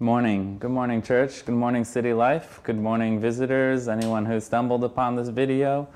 Morning. Good morning, church. Good morning, City Life. Good morning, visitors, anyone who stumbled upon this video.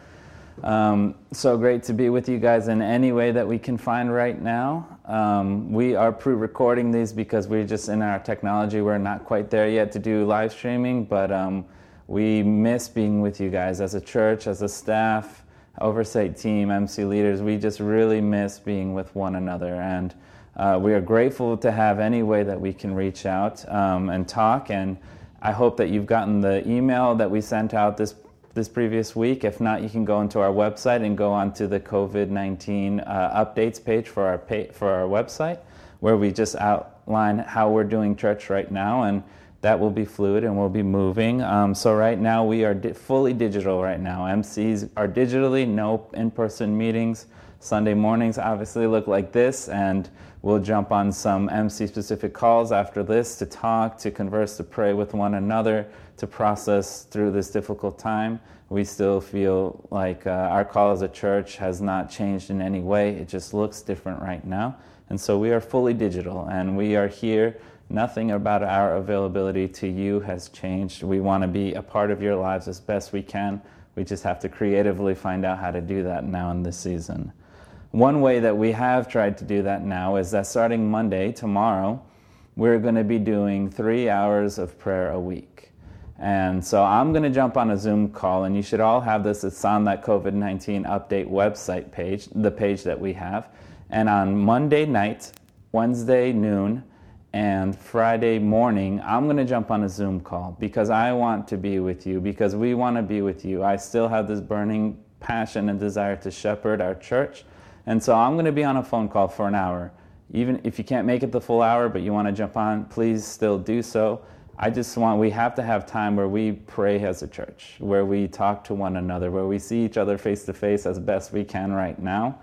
Um, so great to be with you guys in any way that we can find right now. Um, we are pre recording these because we're just in our technology. We're not quite there yet to do live streaming, but um, we miss being with you guys as a church, as a staff, oversight team, MC leaders. We just really miss being with one another. And uh, we are grateful to have any way that we can reach out um, and talk. And I hope that you've gotten the email that we sent out this this previous week. If not, you can go into our website and go onto the COVID nineteen uh, updates page for our pa- for our website, where we just outline how we're doing church right now, and that will be fluid and we'll be moving. Um, so right now we are di- fully digital. Right now, MCs are digitally, no in-person meetings. Sunday mornings obviously look like this, and we'll jump on some MC specific calls after this to talk, to converse, to pray with one another, to process through this difficult time. We still feel like uh, our call as a church has not changed in any way, it just looks different right now. And so we are fully digital, and we are here. Nothing about our availability to you has changed. We want to be a part of your lives as best we can. We just have to creatively find out how to do that now in this season. One way that we have tried to do that now is that starting Monday, tomorrow, we're going to be doing three hours of prayer a week. And so I'm going to jump on a Zoom call, and you should all have this. It's on that COVID 19 update website page, the page that we have. And on Monday night, Wednesday noon, and Friday morning, I'm going to jump on a Zoom call because I want to be with you, because we want to be with you. I still have this burning passion and desire to shepherd our church. And so I'm going to be on a phone call for an hour. Even if you can't make it the full hour, but you want to jump on, please still do so. I just want, we have to have time where we pray as a church, where we talk to one another, where we see each other face to face as best we can right now,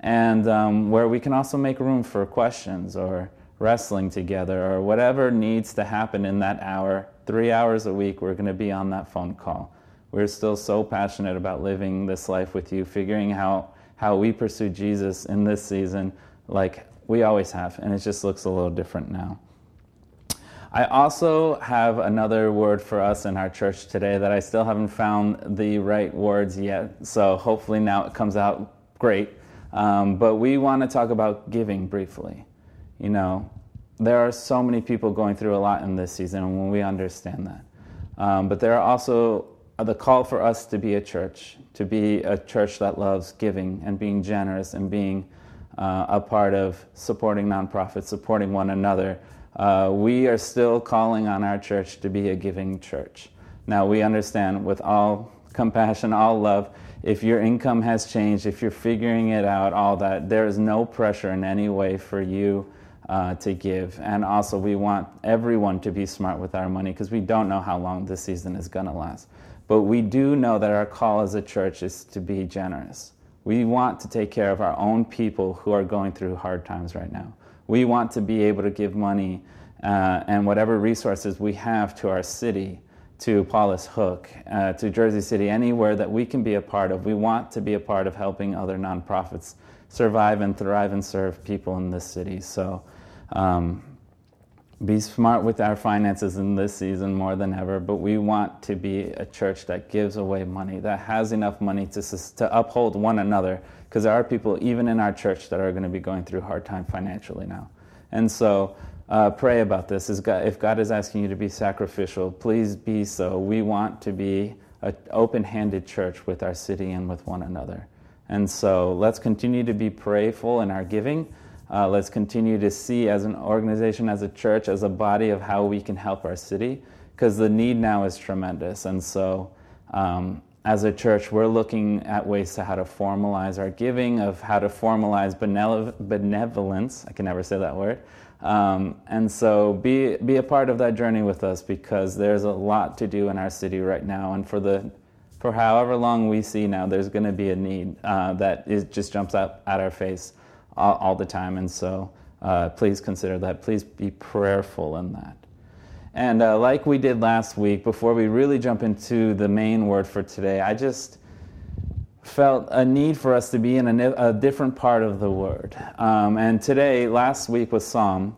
and um, where we can also make room for questions or wrestling together or whatever needs to happen in that hour. Three hours a week, we're going to be on that phone call. We're still so passionate about living this life with you, figuring out how we pursue Jesus in this season like we always have, and it just looks a little different now. I also have another word for us in our church today that I still haven't found the right words yet, so hopefully now it comes out great. Um, but we want to talk about giving briefly. You know, there are so many people going through a lot in this season, and we understand that. Um, but there are also the call for us to be a church, to be a church that loves giving and being generous and being uh, a part of supporting nonprofits, supporting one another. Uh, we are still calling on our church to be a giving church. Now, we understand with all compassion, all love, if your income has changed, if you're figuring it out, all that, there is no pressure in any way for you uh, to give. And also, we want everyone to be smart with our money because we don't know how long this season is going to last. But we do know that our call as a church is to be generous. We want to take care of our own people who are going through hard times right now. We want to be able to give money uh, and whatever resources we have to our city, to Paulus Hook, uh, to Jersey City, anywhere that we can be a part of. We want to be a part of helping other nonprofits survive and thrive and serve people in this city. So, um, be smart with our finances in this season more than ever, but we want to be a church that gives away money, that has enough money to, to uphold one another, because there are people, even in our church, that are going to be going through hard time financially now. And so, uh, pray about this. if God is asking you to be sacrificial, please be so. We want to be an open handed church with our city and with one another. And so, let's continue to be prayerful in our giving. Uh, let's continue to see as an organization, as a church, as a body of how we can help our city because the need now is tremendous. And so, um, as a church, we're looking at ways to how to formalize our giving, of how to formalize benevolence. I can never say that word. Um, and so, be be a part of that journey with us because there's a lot to do in our city right now, and for the for however long we see now, there's going to be a need uh, just jumps up at our face all, all the time. And so uh, please consider that. Please be prayerful in that. And uh, like we did last week, before we really jump into the main word for today, I just felt a need for us to be in a, a different part of the word. Um, and today, last week was Psalm.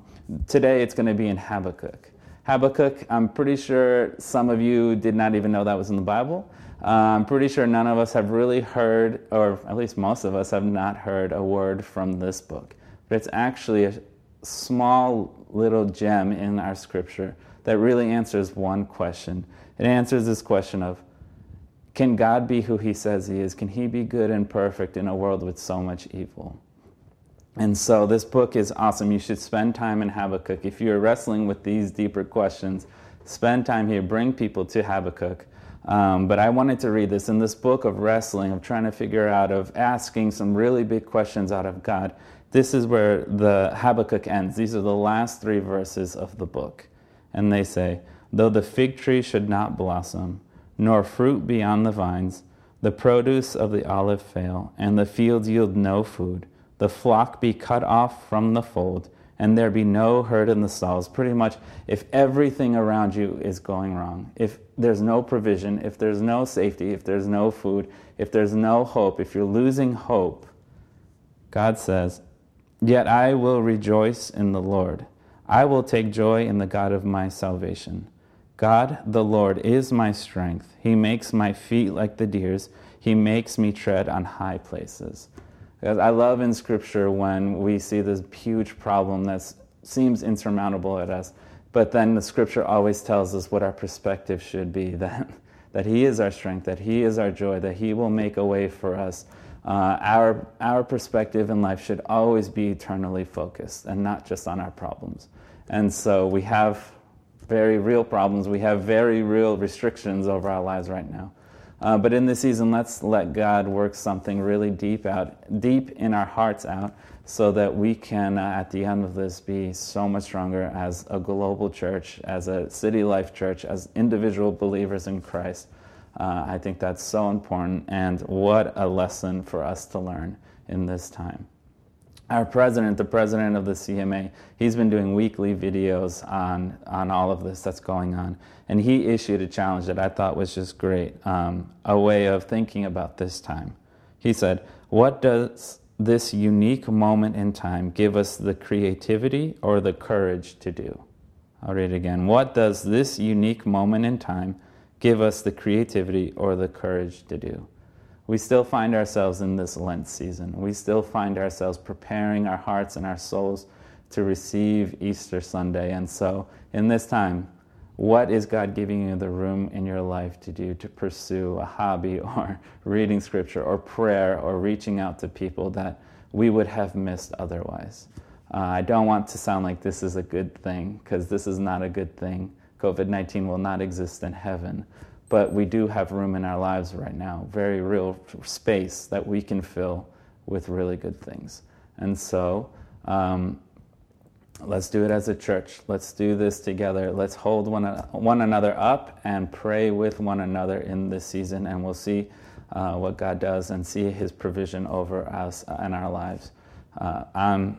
Today it's going to be in Habakkuk. Habakkuk, I'm pretty sure some of you did not even know that was in the Bible. I'm pretty sure none of us have really heard, or at least most of us have not heard a word from this book. But it's actually a small little gem in our scripture that really answers one question. It answers this question of can God be who he says he is? Can he be good and perfect in a world with so much evil? And so this book is awesome. You should spend time in Habakkuk. If you're wrestling with these deeper questions, spend time here. Bring people to Habakkuk. Um, but I wanted to read this in this book of wrestling, of trying to figure out, of asking some really big questions out of God. This is where the Habakkuk ends. These are the last three verses of the book. And they say, Though the fig tree should not blossom, nor fruit be on the vines, the produce of the olive fail, and the fields yield no food, the flock be cut off from the fold, and there be no herd in the stalls. Pretty much, if everything around you is going wrong, if there's no provision, if there's no safety, if there's no food, if there's no hope, if you're losing hope, God says, Yet I will rejoice in the Lord. I will take joy in the God of my salvation. God, the Lord, is my strength. He makes my feet like the deer's. He makes me tread on high places. Because I love in Scripture when we see this huge problem that seems insurmountable at us, but then the Scripture always tells us what our perspective should be that, that He is our strength, that He is our joy, that He will make a way for us. Uh, our, our perspective in life should always be eternally focused and not just on our problems. And so we have very real problems. We have very real restrictions over our lives right now. Uh, but in this season, let's let God work something really deep out, deep in our hearts out, so that we can, uh, at the end of this, be so much stronger as a global church, as a city life church, as individual believers in Christ. Uh, I think that's so important, and what a lesson for us to learn in this time our president, the president of the CMA, he's been doing weekly videos on, on all of this that's going on. And he issued a challenge that I thought was just great, um, a way of thinking about this time. He said, What does this unique moment in time give us the creativity or the courage to do? I'll read it again. What does this unique moment in time give us the creativity or the courage to do? We still find ourselves in this Lent season. We still find ourselves preparing our hearts and our souls to receive Easter Sunday. And so, in this time, what is God giving you the room in your life to do to pursue a hobby or reading scripture or prayer or reaching out to people that we would have missed otherwise? Uh, I don't want to sound like this is a good thing because this is not a good thing. COVID 19 will not exist in heaven but we do have room in our lives right now, very real space that we can fill with really good things. And so, um, let's do it as a church. Let's do this together. Let's hold one, one another up and pray with one another in this season, and we'll see uh, what God does and see His provision over us and our lives. Uh, um,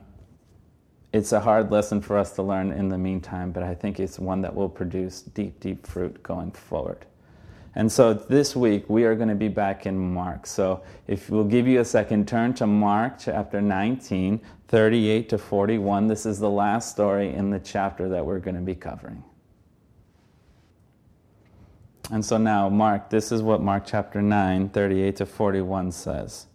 it's a hard lesson for us to learn in the meantime, but I think it's one that will produce deep, deep fruit going forward. And so this week we are going to be back in Mark. So if we'll give you a second, turn to Mark chapter 19, 38 to 41. This is the last story in the chapter that we're going to be covering. And so now, Mark, this is what Mark chapter 9, 38 to 41 says.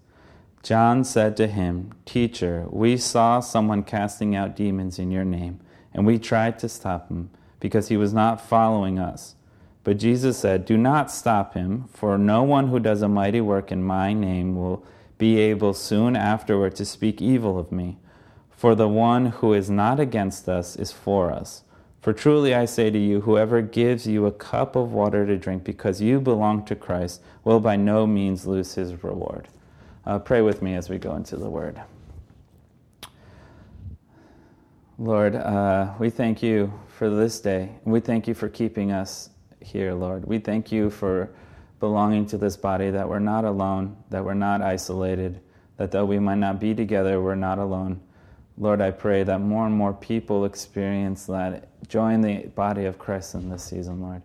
John said to him, Teacher, we saw someone casting out demons in your name, and we tried to stop him because he was not following us. But Jesus said, Do not stop him, for no one who does a mighty work in my name will be able soon afterward to speak evil of me. For the one who is not against us is for us. For truly I say to you, whoever gives you a cup of water to drink because you belong to Christ will by no means lose his reward. Uh, pray with me as we go into the word. Lord, uh, we thank you for this day. We thank you for keeping us here, Lord. We thank you for belonging to this body, that we're not alone, that we're not isolated, that though we might not be together, we're not alone. Lord, I pray that more and more people experience that. Join the body of Christ in this season, Lord.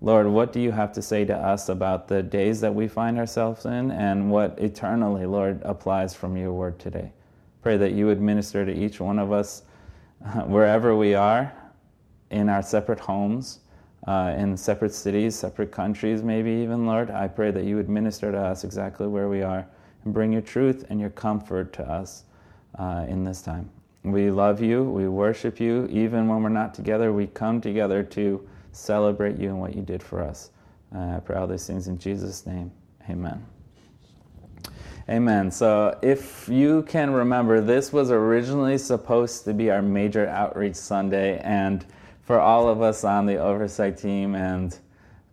Lord, what do you have to say to us about the days that we find ourselves in and what eternally, Lord, applies from your word today? Pray that you would minister to each one of us uh, wherever we are, in our separate homes, uh, in separate cities, separate countries, maybe even, Lord. I pray that you would minister to us exactly where we are and bring your truth and your comfort to us uh, in this time. We love you, we worship you. Even when we're not together, we come together to celebrate you and what you did for us. Uh, I pray all these things in Jesus' name. Amen. Amen. So, if you can remember, this was originally supposed to be our major outreach Sunday, and for all of us on the oversight team and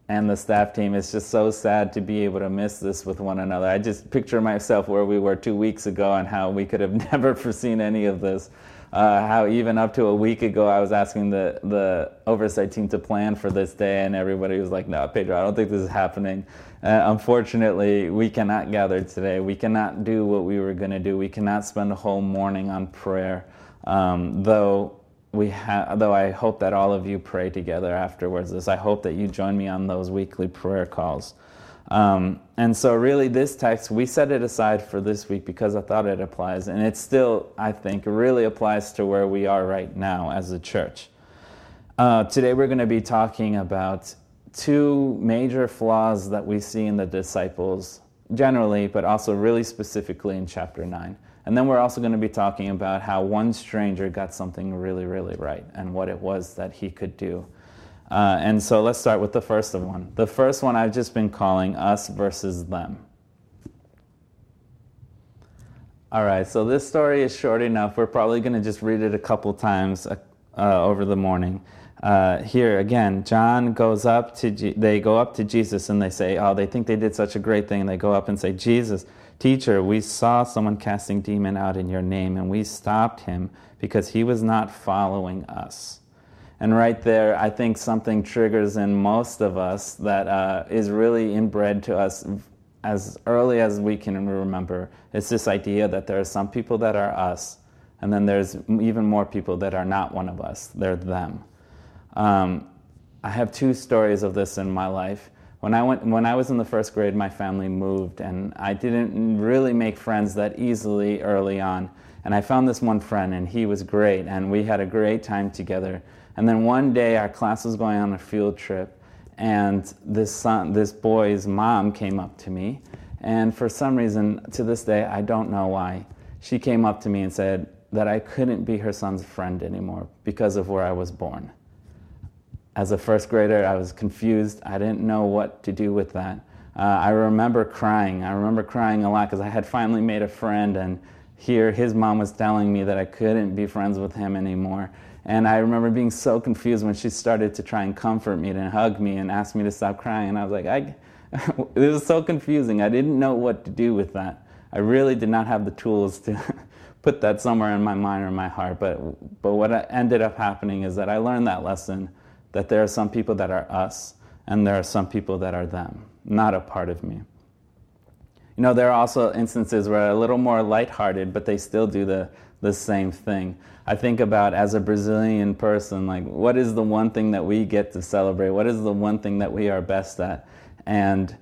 and the staff team, it's just so sad to be able to miss this with one another. I just picture myself where we were two weeks ago and how we could have never foreseen any of this. Uh, how even up to a week ago, I was asking the, the oversight team to plan for this day, and everybody was like, No, Pedro, I don't think this is happening. Uh, unfortunately, we cannot gather today. We cannot do what we were going to do. We cannot spend a whole morning on prayer. Um, though we ha- though I hope that all of you pray together afterwards. This I hope that you join me on those weekly prayer calls. Um, and so, really, this text we set it aside for this week because I thought it applies, and it still, I think, really applies to where we are right now as a church. Uh, today, we're going to be talking about two major flaws that we see in the disciples generally, but also really specifically in chapter 9. And then we're also going to be talking about how one stranger got something really, really right and what it was that he could do. Uh, and so let's start with the first one. The first one I've just been calling us versus them. All right, so this story is short enough. We're probably going to just read it a couple times uh over the morning uh, here again, John goes up to, they go up to Jesus and they say, oh, they think they did such a great thing. And they go up and say, Jesus, teacher, we saw someone casting demon out in your name and we stopped him because he was not following us. And right there, I think something triggers in most of us that uh, is really inbred to us as early as we can remember. It's this idea that there are some people that are us, and then there's even more people that are not one of us. They're them. Um, I have two stories of this in my life. When I, went, when I was in the first grade, my family moved, and I didn't really make friends that easily early on. And I found this one friend, and he was great, and we had a great time together. And then one day, our class was going on a field trip, and this, son, this boy's mom came up to me. And for some reason, to this day, I don't know why, she came up to me and said that I couldn't be her son's friend anymore because of where I was born as a first grader, I was confused. I didn't know what to do with that. Uh, I remember crying. I remember crying a lot because I had finally made a friend, and here his mom was telling me that I couldn't be friends with him anymore. And I remember being so confused when she started to try and comfort me and hug me and ask me to stop crying. And I was like, I, it was so confusing. I didn't know what to do with that. I really did not have the tools to put that somewhere in my mind or my heart. But, but what ended up happening is that I learned that lesson that there are some people that are us and there are some people that are them, not a part of me. You know, there are also instances where a little more lighthearted, but they still do the, the same thing. I think about as a Brazilian person, like, what is the one thing that we get to celebrate? What is the one thing that we are best at? And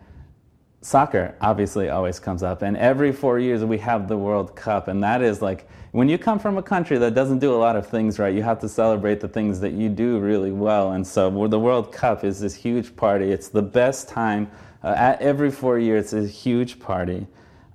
soccer obviously always comes up. And every four years we have the World Cup, and that is like when you come from a country that doesn't do a lot of things right, you have to celebrate the things that you do really well. And so the World Cup is this huge party. It's the best time. Uh, at every four years, it's a huge party.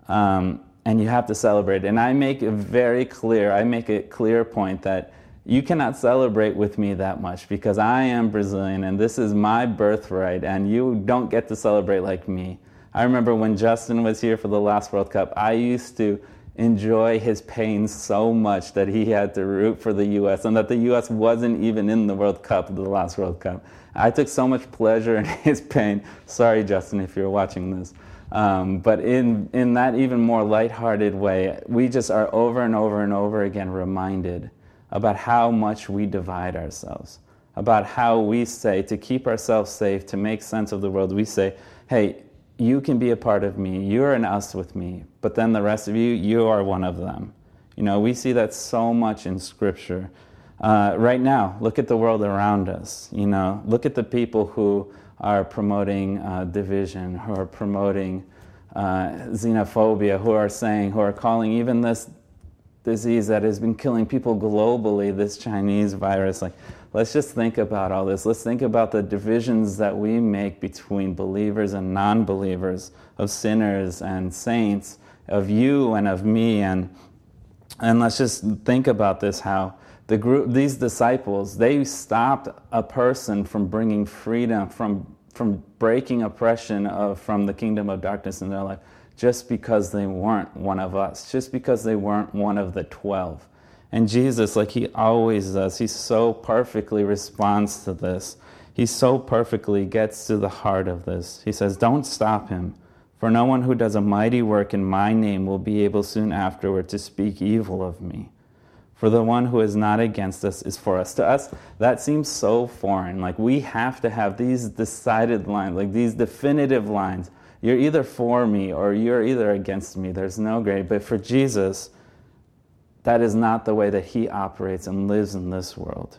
Um, and you have to celebrate. And I make it very clear, I make a clear point that you cannot celebrate with me that much because I am Brazilian and this is my birthright, and you don't get to celebrate like me. I remember when Justin was here for the last World Cup, I used to enjoy his pain so much that he had to root for the U.S. and that the U.S. wasn't even in the World Cup, the last World Cup. I took so much pleasure in his pain. Sorry, Justin, if you're watching this. Um, but in, in that even more lighthearted way, we just are over and over and over again reminded about how much we divide ourselves, about how we say, to keep ourselves safe, to make sense of the world, we say, hey, you can be a part of me. You're an us with me. But then the rest of you, you are one of them. You know, we see that so much in Scripture. Uh, right now, look at the world around us. You know, look at the people who are promoting uh, division, who are promoting uh, xenophobia, who are saying, who are calling even this disease that has been killing people globally, this Chinese virus. Like, let's just think about all this. Let's think about the divisions that we make between believers and non believers, of sinners and saints, of you and of me. And, and let's just think about this how the group, these disciples, they stopped a person from bringing freedom, from, from breaking oppression of, from the kingdom of darkness in their life just because they weren't one of us, just because they weren't one of the 12. And Jesus, like he always does, he so perfectly responds to this. He so perfectly gets to the heart of this. He says, Don't stop him, for no one who does a mighty work in my name will be able soon afterward to speak evil of me. For the one who is not against us is for us. To us, that seems so foreign. Like we have to have these decided lines, like these definitive lines you're either for me or you're either against me. There's no gray. But for Jesus, that is not the way that he operates and lives in this world.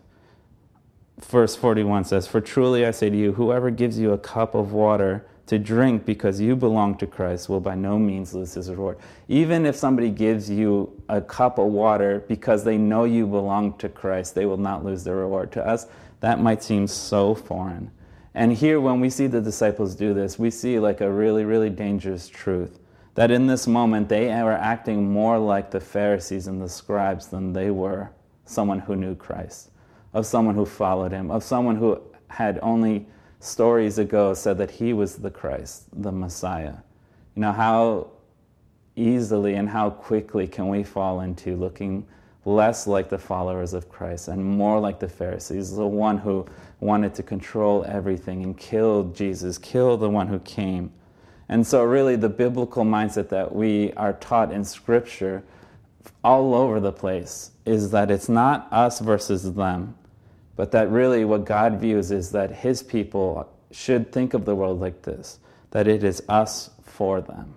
Verse 41 says, For truly I say to you, whoever gives you a cup of water to drink because you belong to Christ will by no means lose his reward. Even if somebody gives you a cup of water because they know you belong to Christ, they will not lose their reward. To us, that might seem so foreign. And here, when we see the disciples do this, we see like a really, really dangerous truth. That in this moment, they were acting more like the Pharisees and the scribes than they were someone who knew Christ, of someone who followed him, of someone who had only stories ago said that he was the Christ, the Messiah. You know, how easily and how quickly can we fall into looking less like the followers of Christ and more like the Pharisees, the one who wanted to control everything and killed Jesus, kill the one who came. And so, really, the biblical mindset that we are taught in Scripture all over the place is that it's not us versus them, but that really what God views is that His people should think of the world like this that it is us for them.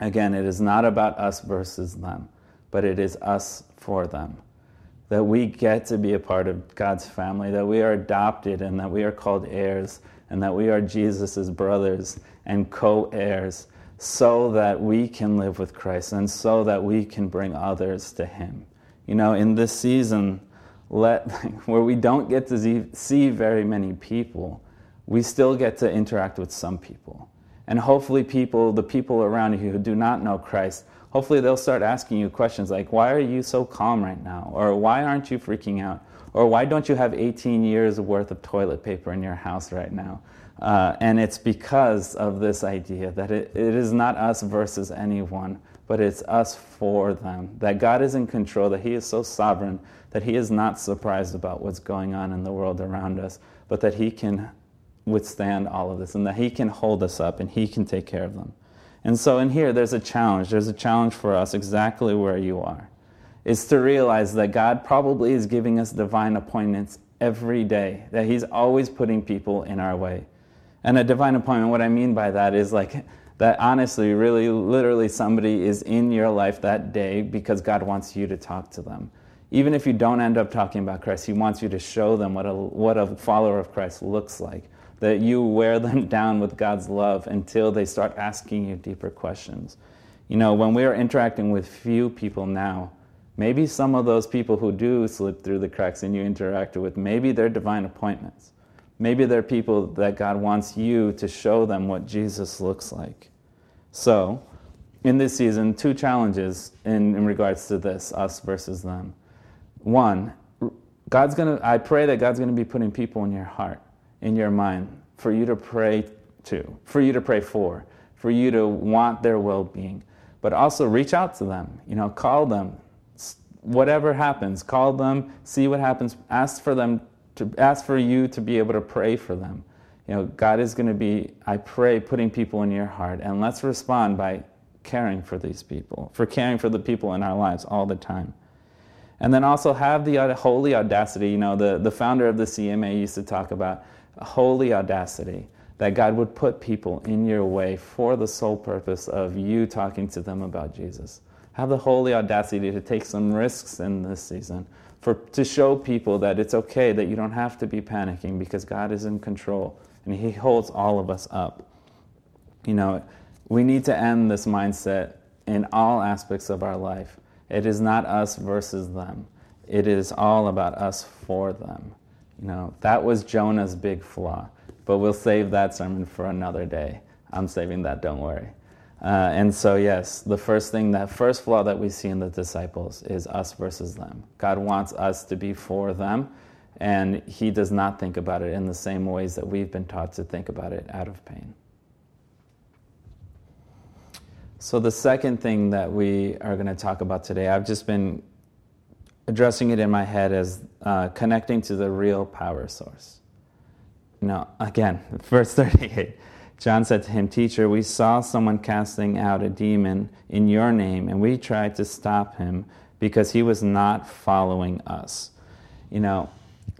Again, it is not about us versus them but it is us for them. That we get to be a part of God's family, that we are adopted, and that we are called heirs, and that we are Jesus' brothers and co heirs, so that we can live with Christ and so that we can bring others to Him. You know, in this season, let, where we don't get to see very many people, we still get to interact with some people. And hopefully, people, the people around you who do not know Christ, hopefully they'll start asking you questions like, why are you so calm right now? Or why aren't you freaking out? Or why don't you have 18 years worth of toilet paper in your house right now? Uh, and it's because of this idea that it, it is not us versus anyone, but it's us for them. That God is in control, that He is so sovereign, that He is not surprised about what's going on in the world around us, but that He can withstand all of this and that He can hold us up and He can take care of them. And so in here, there's a challenge. There's a challenge for us exactly where you are. Is to realize that God probably is giving us divine appointments every day, that He's always putting people in our way. And a divine appointment, what I mean by that is like that honestly, really, literally, somebody is in your life that day because God wants you to talk to them. Even if you don't end up talking about Christ, He wants you to show them what a, what a follower of Christ looks like that you wear them down with God's love until they start asking you deeper questions. You know, when we are interacting with few people now, maybe some of those people who do slip through the cracks and you interact with, maybe they're divine appointments. Maybe they're people that God wants you to show them what Jesus looks like. So, in this season, two challenges in, in regards to this us versus them. One, God's gonna, I pray that God's gonna be putting people in your heart in your mind for you to pray to, for you to pray for, for you to want their well being. But also reach out to them, you know, call them. Whatever happens, call them, see what happens, ask for them to ask for you to be able to pray for them. You know, God is going to be, I pray, putting people in your heart. And let's respond by caring for these people, for caring for the people in our lives all the time. And then also have the holy audacity. You know, the, the founder of the CMA used to talk about holy audacity that God would put people in your way for the sole purpose of you talking to them about Jesus. Have the holy audacity to take some risks in this season, for, to show people that it's okay, that you don't have to be panicking because God is in control and He holds all of us up. You know, we need to end this mindset in all aspects of our life It is not us versus them. It is all about us for them. You know, that was Jonah's big flaw. But we'll save that sermon for another day. I'm saving that, don't worry. Uh, and so, yes, the first thing, that first flaw that we see in the disciples is us versus them. God wants us to be for them, and He does not think about it in the same ways that we've been taught to think about it out of pain. So, the second thing that we are going to talk about today, I've just been addressing it in my head as uh, connecting to the real power source. Know, again, verse 38. John said to him, Teacher, we saw someone casting out a demon in your name, and we tried to stop him because he was not following us. You know,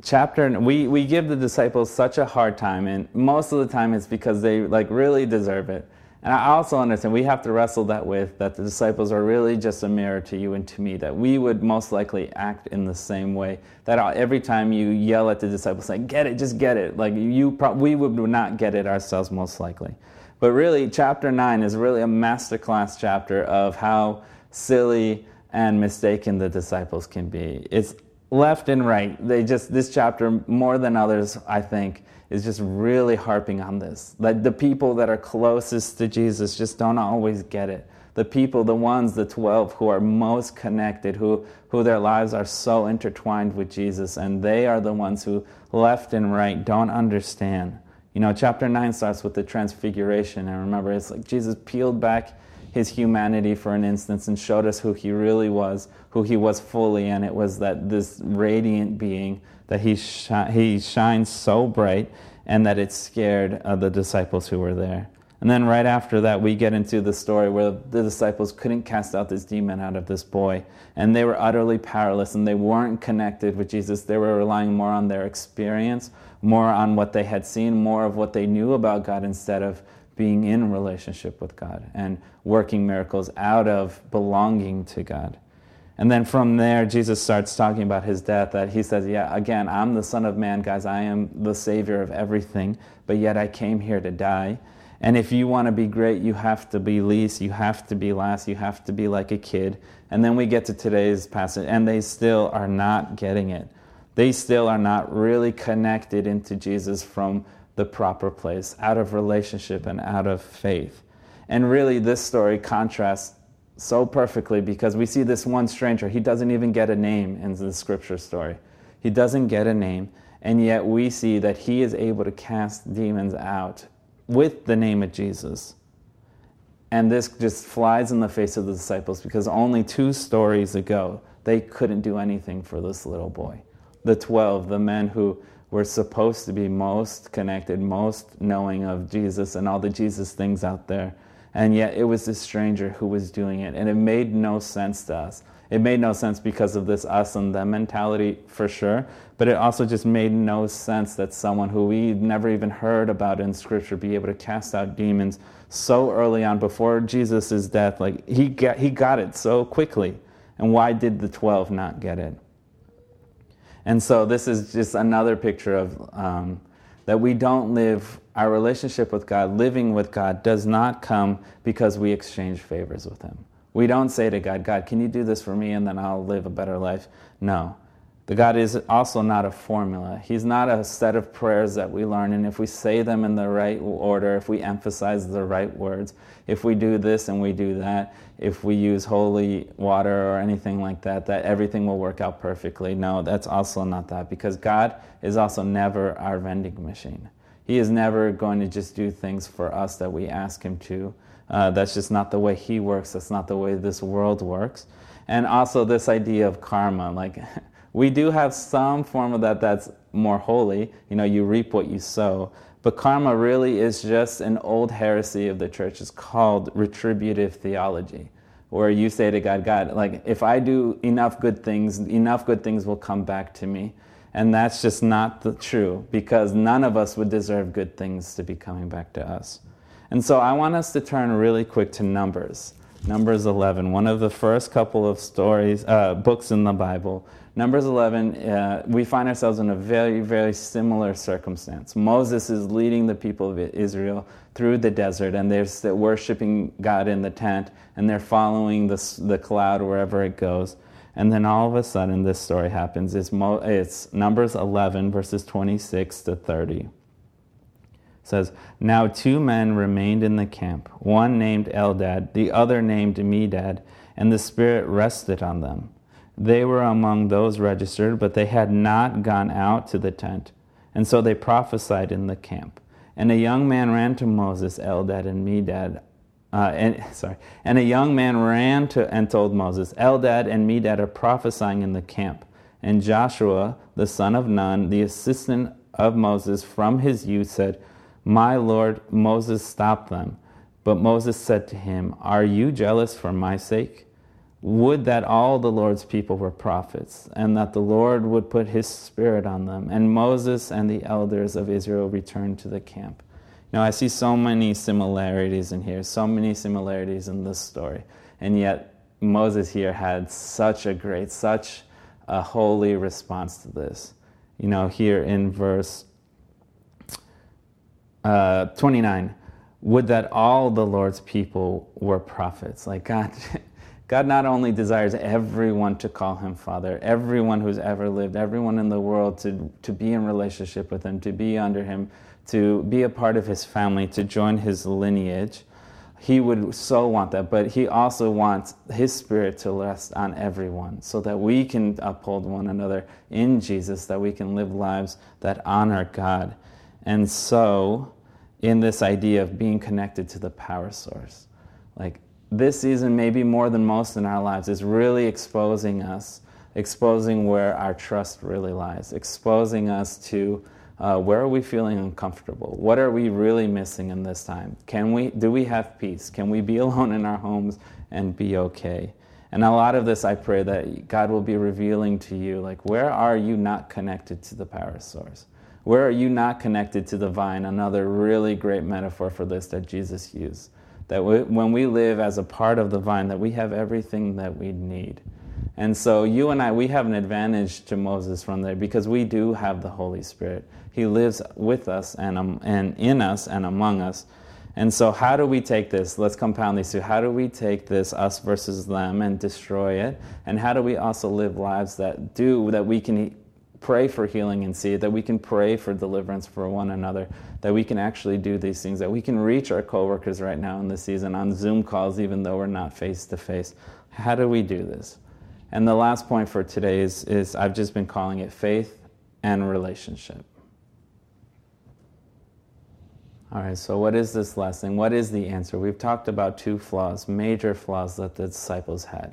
chapter we, we give the disciples such a hard time, and most of the time it's because they like really deserve it. And I also understand we have to wrestle that with that the disciples are really just a mirror to you and to me, that we would most likely act in the same way. That every time you yell at the disciples, saying, Get it, just get it, like you, pro- we would not get it ourselves most likely. But really, chapter 9 is really a masterclass chapter of how silly and mistaken the disciples can be. It's left and right. They just, this chapter, more than others, I think, is just really harping on this. That the people that are closest to Jesus just don't always get it. The people, the ones, the 12 who are most connected, who, who their lives are so intertwined with Jesus, and they are the ones who, left and right, don't understand. You know, chapter 9 starts with the transfiguration, and remember, it's like Jesus peeled back his humanity for an instance and showed us who he really was, who he was fully, and it was that this radiant being that he, shi- he shines so bright and that it scared uh, the disciples who were there. And then right after that, we get into the story where the disciples couldn't cast out this demon out of this boy. And they were utterly powerless and they weren't connected with Jesus. They were relying more on their experience, more on what they had seen, more of what they knew about God instead of being in relationship with God and working miracles out of belonging to God. And then from there, Jesus starts talking about his death. That he says, Yeah, again, I'm the Son of Man, guys. I am the Savior of everything, but yet I came here to die. And if you want to be great, you have to be least, you have to be last, you have to be like a kid. And then we get to today's passage, and they still are not getting it. They still are not really connected into Jesus from the proper place, out of relationship and out of faith. And really, this story contrasts so perfectly because we see this one stranger. He doesn't even get a name in the scripture story. He doesn't get a name, and yet we see that he is able to cast demons out with the name of Jesus. And this just flies in the face of the disciples because only two stories ago they couldn't do anything for this little boy. The 12, the men who were supposed to be most connected, most knowing of Jesus and all the Jesus things out there and yet it was this stranger who was doing it. And it made no sense to us. It made no sense because of this us and them mentality for sure, but it also just made no sense that someone who we never even heard about in scripture be able to cast out demons so early on before Jesus' death. Like he got, he got it so quickly. And why did the 12 not get it? And so this is just another picture of um, that we don't live our relationship with God, living with God, does not come because we exchange favors with Him. We don't say to God, God, can you do this for me and then I'll live a better life? No. The God is also not a formula. He's not a set of prayers that we learn, and if we say them in the right order, if we emphasize the right words, if we do this and we do that, if we use holy water or anything like that, that everything will work out perfectly. No, that's also not that, because God is also never our vending machine. He is never going to just do things for us that we ask Him to. Uh, that's just not the way He works. That's not the way this world works. And also, this idea of karma like, We do have some form of that that's more holy. You know, you reap what you sow. But karma really is just an old heresy of the church. It's called retributive theology, where you say to God, God, like, if I do enough good things, enough good things will come back to me. And that's just not the true because none of us would deserve good things to be coming back to us. And so I want us to turn really quick to Numbers. Numbers 11, one of the first couple of stories, uh, books in the Bible. Numbers 11, uh, we find ourselves in a very, very similar circumstance. Moses is leading the people of Israel through the desert, and they're worshiping God in the tent, and they're following the, the cloud wherever it goes. And then all of a sudden, this story happens. It's, Mo, it's Numbers 11, verses 26 to 30. It says, Now two men remained in the camp, one named Eldad, the other named Medad, and the Spirit rested on them. They were among those registered, but they had not gone out to the tent. And so they prophesied in the camp. And a young man ran to Moses, Eldad, and Medad uh, and sorry, and a young man ran to and told Moses, Eldad and Medad are prophesying in the camp. And Joshua, the son of Nun, the assistant of Moses from his youth, said, My Lord, Moses, stop them. But Moses said to him, Are you jealous for my sake? Would that all the Lord's people were prophets, and that the Lord would put his spirit on them. And Moses and the elders of Israel returned to the camp. Now, I see so many similarities in here, so many similarities in this story. And yet, Moses here had such a great, such a holy response to this. You know, here in verse uh, 29, would that all the Lord's people were prophets. Like God, God not only desires everyone to call him Father, everyone who's ever lived, everyone in the world to, to be in relationship with him, to be under him, to be a part of his family, to join his lineage. He would so want that, but he also wants his spirit to rest on everyone so that we can uphold one another in Jesus, that we can live lives that honor God. And so, in this idea of being connected to the power source, like this season, maybe more than most in our lives, is really exposing us, exposing where our trust really lies, exposing us to uh, where are we feeling uncomfortable? What are we really missing in this time? Can we, do we have peace? Can we be alone in our homes and be okay? And a lot of this, I pray that God will be revealing to you, like, where are you not connected to the power source? Where are you not connected to the vine? Another really great metaphor for this that Jesus used. That we, when we live as a part of the vine, that we have everything that we need. And so you and I, we have an advantage to Moses from there because we do have the Holy Spirit. He lives with us and, um, and in us and among us. And so, how do we take this? Let's compound these two. How do we take this, us versus them, and destroy it? And how do we also live lives that do, that we can pray for healing and see it, that we can pray for deliverance for one another, that we can actually do these things, that we can reach our coworkers right now in this season on Zoom calls, even though we're not face to face? How do we do this? And the last point for today is, is I've just been calling it faith and relationship. All right, so what is this lesson? What is the answer? We've talked about two flaws, major flaws that the disciples had.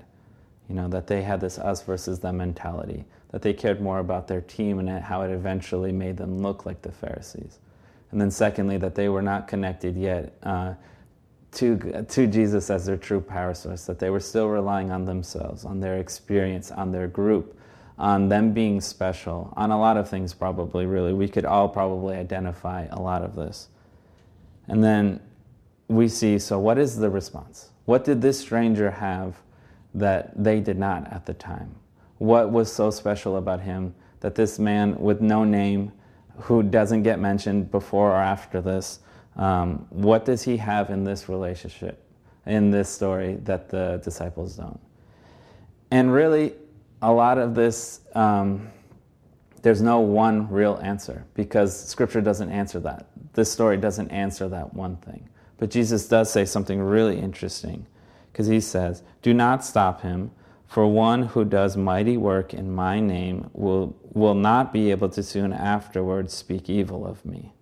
You know, that they had this us versus them mentality, that they cared more about their team and how it eventually made them look like the Pharisees. And then, secondly, that they were not connected yet uh, to, to Jesus as their true power source, that they were still relying on themselves, on their experience, on their group, on them being special, on a lot of things, probably, really. We could all probably identify a lot of this. And then we see so, what is the response? What did this stranger have that they did not at the time? What was so special about him that this man with no name, who doesn't get mentioned before or after this, um, what does he have in this relationship, in this story, that the disciples don't? And really, a lot of this, um, there's no one real answer because Scripture doesn't answer that this story doesn't answer that one thing. But Jesus does say something really interesting because he says, Do not stop him, for one who does mighty work in my name will, will not be able to soon afterwards speak evil of me.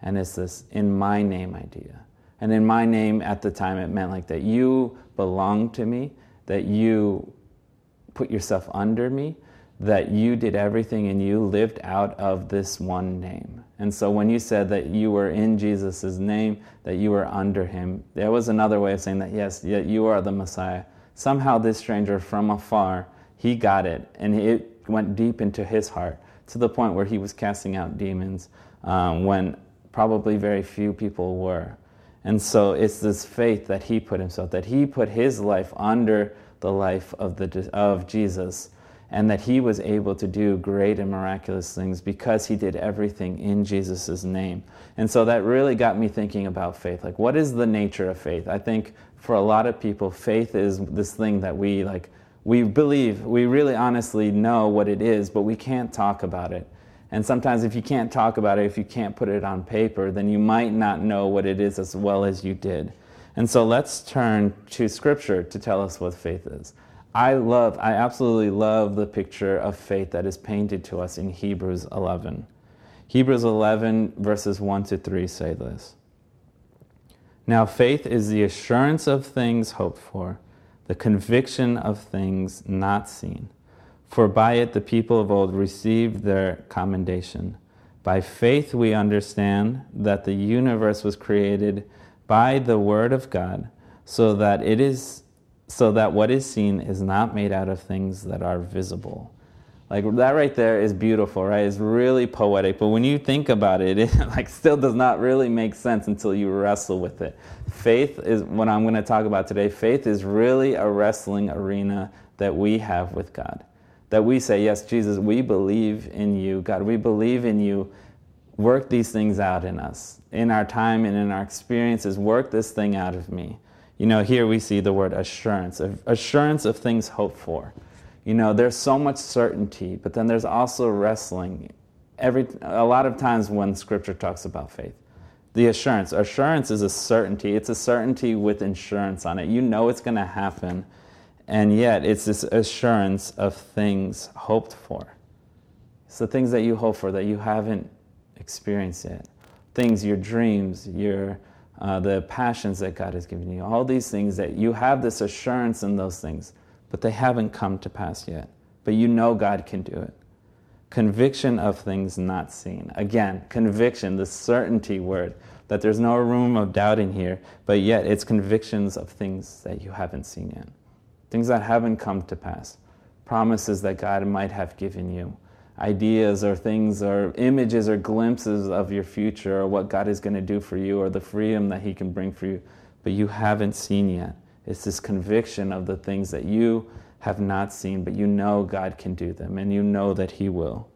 And it's this in my name idea. And in my name at the time, it meant like that you belong to me, that you put yourself under me, that you did everything and you lived out of this one name. And so when you said that you were in Jesus' name, that you were under him, there was another way of saying that, yes, you are the Messiah. Somehow this stranger from afar, he got it, and it went deep into his heart to the point where he was casting out demons um, when probably very few people were. And so it's this faith that he put himself, that he put his life under the life of, the, of Jesus, and that he was able to do great and miraculous things because he did everything in Jesus' name. And so that really got me thinking about faith. Like, what is the nature of faith? I think for a lot of people, faith is this thing that we like, we believe, we really honestly know what it is, but we can't talk about it. And sometimes, if you can't talk about it, if you can't put it on paper, then you might not know what it is as well as you did. And so let's turn to Scripture to tell us what faith is. I love, I absolutely love the picture of faith that is painted to us in Hebrews 11. Hebrews 11, verses 1 to 3 say this Now, faith is the assurance of things hoped for, the conviction of things not seen. For by it the people of old received their commendation. By faith we understand that the universe was created by the word of God, so that it is so that what is seen is not made out of things that are visible. Like that right there is beautiful, right? It's really poetic, but when you think about it, it like still does not really make sense until you wrestle with it. Faith is what I'm going to talk about today. Faith is really a wrestling arena that we have with God that we say, Yes, Jesus, we believe in you. God, we believe in you. Work these things out in us, in our time and in our experiences. Work this thing out of me. You know, here we see the word assurance, assurance of things hoped for. You know, there's so much certainty, but then there's also wrestling. Every, a lot of times when Scripture talks about faith, the assurance. Assurance is a certainty. It's a certainty with insurance on it. You know it's going to happen and yet, it's this assurance of things hoped for. It's the things that you hope for that you haven't experienced yet. Things, your dreams, your uh, the passions that God has given you, all these things that you have this assurance in those things, but they haven't come to pass yet. But you know God can do it. Conviction of things not seen. Again, conviction, the certainty word, that there's no room of doubt in here, but yet it's convictions of things that you haven't seen yet things that haven't come to pass, promises that God might have given you, ideas or things or images or glimpses of your future or what God is going to do for you or the freedom that He can bring for you, but you haven't seen yet. It's this conviction of the things that you have not seen, but you know God can do them and you know that He will.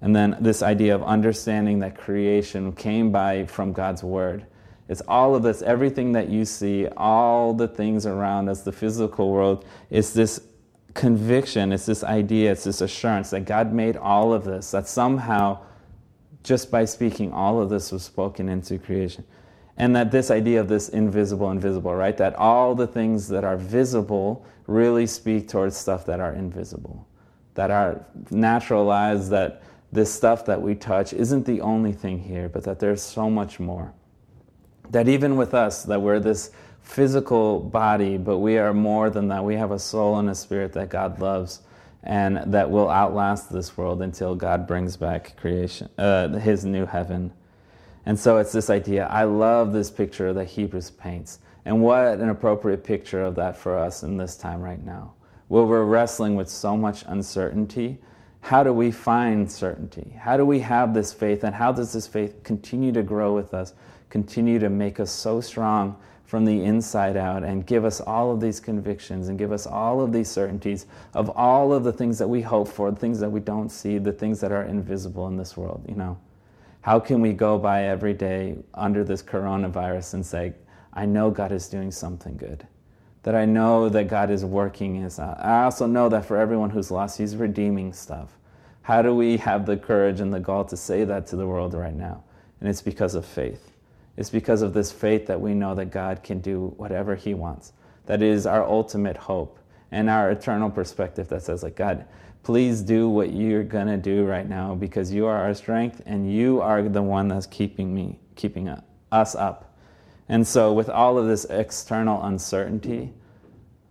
And then this idea of understanding that creation came by from God's Word it's all of this, everything that you see, all the things around us, the physical world. It's this conviction, it's this idea, it's this assurance that God made all of this, that somehow, just by speaking, all of this was spoken into creation. And that this idea of this invisible, invisible, right? That all the things that are visible really speak towards stuff that are invisible, that are naturalized, that this stuff that we touch isn't the only thing here, but that there's so much more that even with us, that we're this physical body, but we are more than that. We have a soul and a spirit that God loves and that will outlast this world until God brings back creation, uh, His new heaven. And so it's this idea. I love this picture that Hebrews paints. And what an appropriate picture of that for us in this time right now. Where we're wrestling with so much uncertainty, how do we find certainty? How do we have this faith? And how does this faith continue to grow with us continue to make us so strong from the inside out and give us all of these convictions and give us all of these certainties of all of the things that we hope for, the things that we don't see, the things that are invisible in this world, you know. How can we go by every day under this coronavirus and say, I know God is doing something good? That I know that God is working his. I also know that for everyone who's lost, He's redeeming stuff. How do we have the courage and the gall to say that to the world right now? And it's because of faith. It's because of this faith that we know that God can do whatever He wants. That is our ultimate hope and our eternal perspective that says, like, God, please do what you're going to do right now because you are our strength and you are the one that's keeping me, keeping us up. And so, with all of this external uncertainty,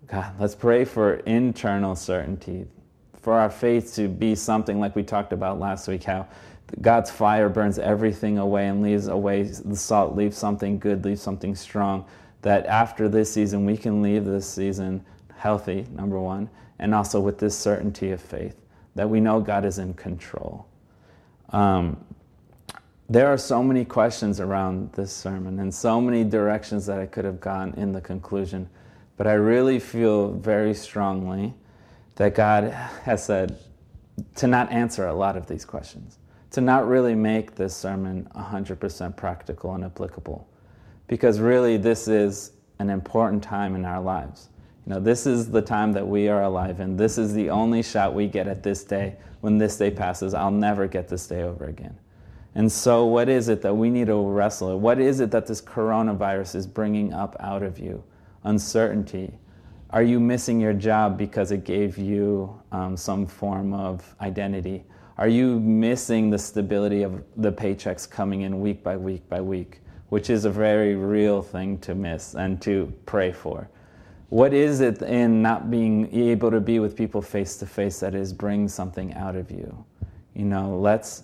God, let's pray for internal certainty, for our faith to be something like we talked about last week, how God's fire burns everything away and leaves away the salt, leaves something good, leaves something strong. That after this season, we can leave this season healthy, number one, and also with this certainty of faith that we know God is in control. Um, there are so many questions around this sermon and so many directions that I could have gone in the conclusion. But I really feel very strongly that God has said to not answer a lot of these questions, to not really make this sermon 100% practical and applicable. Because really, this is an important time in our lives. You know, this is the time that we are alive and This is the only shot we get at this day. When this day passes, I'll never get this day over again. And so, what is it that we need to wrestle? What is it that this coronavirus is bringing up out of you? Uncertainty. Are you missing your job because it gave you um, some form of identity? Are you missing the stability of the paychecks coming in week by week by week, which is a very real thing to miss and to pray for? What is it in not being able to be with people face to face that is bringing something out of you? You know, let's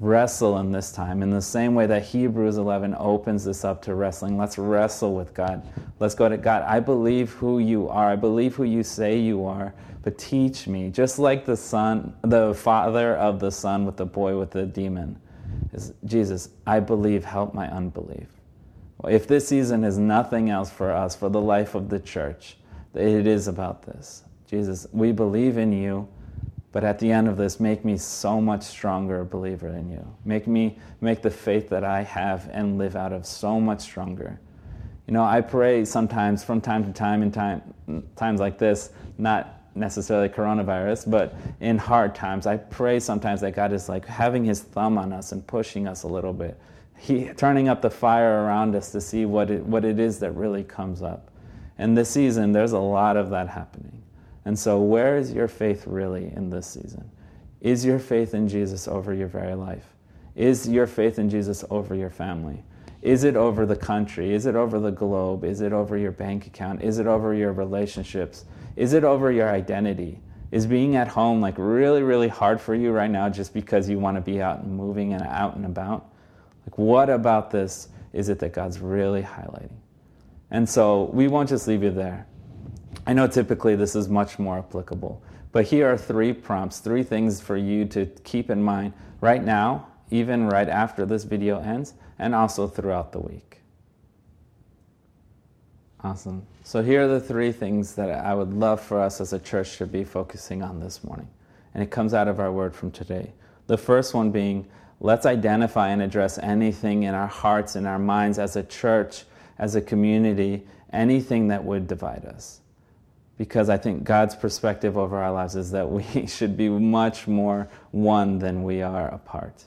wrestle in this time in the same way that Hebrews 11 opens this up to wrestling. Let's wrestle with God. Let's go to God. I believe who you are. I believe who you say you are, but teach me. Just like the son, the father of the son with the boy with the demon. Is Jesus, I believe, help my unbelief. If this season is nothing else for us, for the life of the church, it is about this. Jesus, we believe in you. But at the end of this, make me so much stronger a believer in you. Make me make the faith that I have and live out of so much stronger. You know, I pray sometimes from time to time in time times like this, not necessarily coronavirus, but in hard times, I pray sometimes that God is like having his thumb on us and pushing us a little bit. He turning up the fire around us to see what it, what it is that really comes up. And this season, there's a lot of that happening. And so, where is your faith really in this season? Is your faith in Jesus over your very life? Is your faith in Jesus over your family? Is it over the country? Is it over the globe? Is it over your bank account? Is it over your relationships? Is it over your identity? Is being at home like really, really hard for you right now just because you want to be out and moving and out and about? Like, what about this is it that God's really highlighting? And so we won't just leave you there. I know typically this is much more applicable, but here are three prompts, three things for you to keep in mind right now, even right after this video ends, and also throughout the week. Awesome. So here are the three things that I would love for us as a church to be focusing on this morning. And it comes out of our word from today. The first one being let's identify and address anything in our hearts, in our minds, as a church, as a community, anything that would divide us because I think God's perspective over our lives is that we should be much more one than we are apart.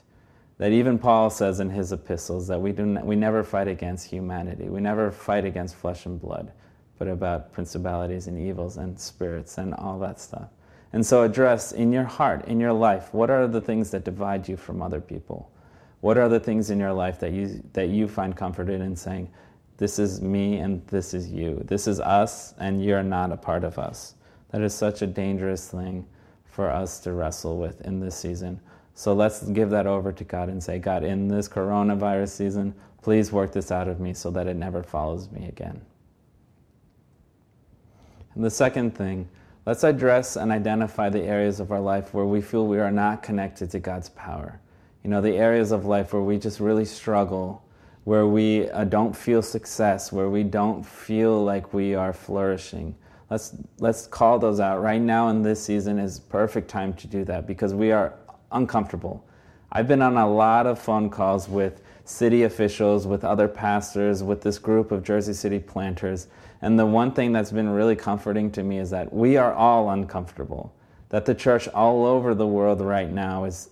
That even Paul says in his epistles that we, do we never fight against humanity, we never fight against flesh and blood, but about principalities and evils and spirits and all that stuff. And so, address in your heart, in your life, what are the things that divide you from other people? What are the things in your life that you, that you find comforted in saying, this is me and this is you. This is us and you're not a part of us. That is such a dangerous thing for us to wrestle with in this season. So let's give that over to God and say, God, in this coronavirus season, please work this out of me so that it never follows me again. And the second thing, let's address and identify the areas of our life where we feel we are not connected to God's power. You know, the areas of life where we just really struggle where we uh, don't feel success, where we don't feel like we are flourishing. Let's, let's call those out. Right now in this season is perfect time to do that because we are uncomfortable. I've been on a lot of phone calls with city officials, with other pastors, with this group of Jersey City planters. And the one thing that's been really comforting to me is that we are all uncomfortable. That the church all over the world right now is,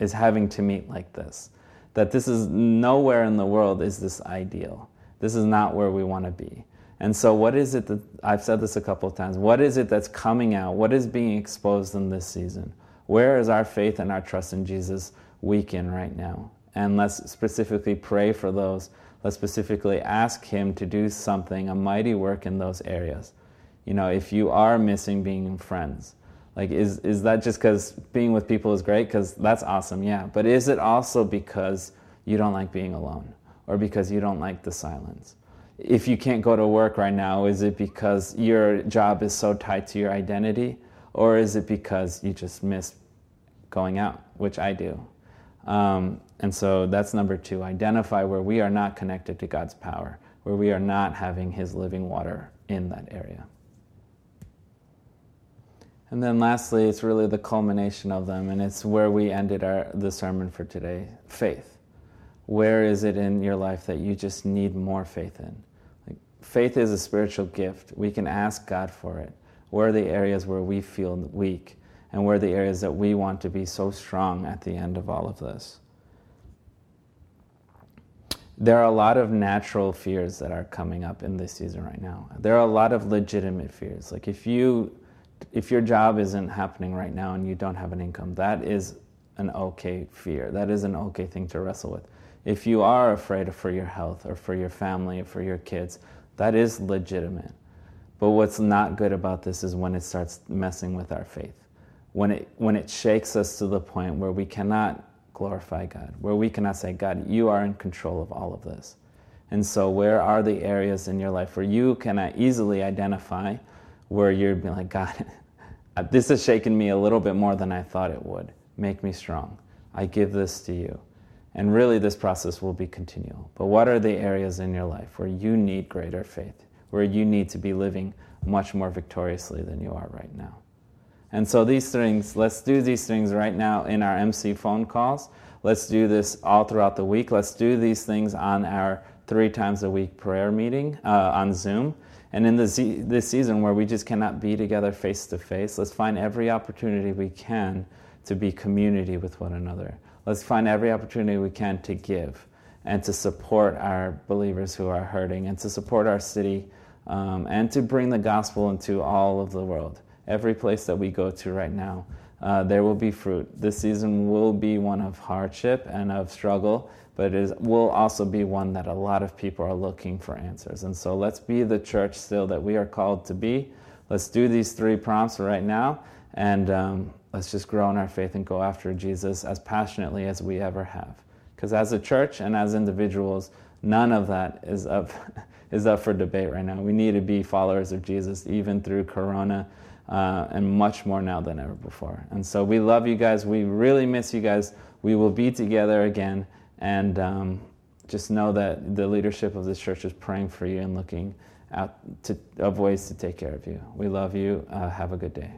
is having to meet like this that this is nowhere in the world is this ideal. This is not where we want to be. And so, what is it that I've said this a couple of times? What is it that's coming out? What is being exposed in this season? Where is our faith and our trust in Jesus weakened right now? And let's specifically pray for those. Let's specifically ask Him to do something, a mighty work in those areas. You know, if you are missing being friends, like, is, is that just because being with people is great? Because that's awesome, yeah. But is it also because you don't like being alone or because you don't like the silence? If you can't go to work right now, is it because your job is so tied to your identity? Or is it because you just miss going out, which I do? Um, and so that's number two identify where we are not connected to God's power, where we are not having His living water in that area. And then lastly, it's really the culmination of them, and it's where we ended our, the sermon for today faith. Where is it in your life that you just need more faith in? Like, faith is a spiritual gift. We can ask God for it. Where are the areas where we feel weak? And where are the areas that we want to be so strong at the end of all of this? There are a lot of natural fears that are coming up in this season right now. There are a lot of legitimate fears. Like if you if your job isn't happening right now and you don't have an income, that is an okay fear. That is an okay thing to wrestle with. If you are afraid for your health or for your family or for your kids, that is legitimate. But what's not good about this is when it starts messing with our faith. When it, when it shakes us to the point where we cannot glorify God, where we cannot say, God, you are in control of all of this. And so, where are the areas in your life where you cannot easily identify where you're like, God, this has shaken me a little bit more than I thought it would. Make me strong. I give this to you. And really, this process will be continual. But what are the areas in your life where you need greater faith, where you need to be living much more victoriously than you are right now? And so, these things, let's do these things right now in our MC phone calls. Let's do this all throughout the week. Let's do these things on our three times a week prayer meeting uh, on Zoom. And in this, this season where we just cannot be together face to face, let's find every opportunity we can to be community with one another. Let's find every opportunity we can to give and to support our believers who are hurting and to support our city um, and to bring the gospel into all of the world. Every place that we go to right now, uh, there will be fruit. This season will be one of hardship and of struggle, but it is, will also be one that a lot of people are looking for answers. And so let's be the church still that we are called to be. Let's do these three prompts right now, and um, let's just grow in our faith and go after Jesus as passionately as we ever have. Because as a church and as individuals, none of that is up, is up for debate right now. We need to be followers of Jesus even through Corona. Uh, and much more now than ever before. And so we love you guys. We really miss you guys. We will be together again. And um, just know that the leadership of this church is praying for you and looking out to, of ways to take care of you. We love you. Uh, have a good day.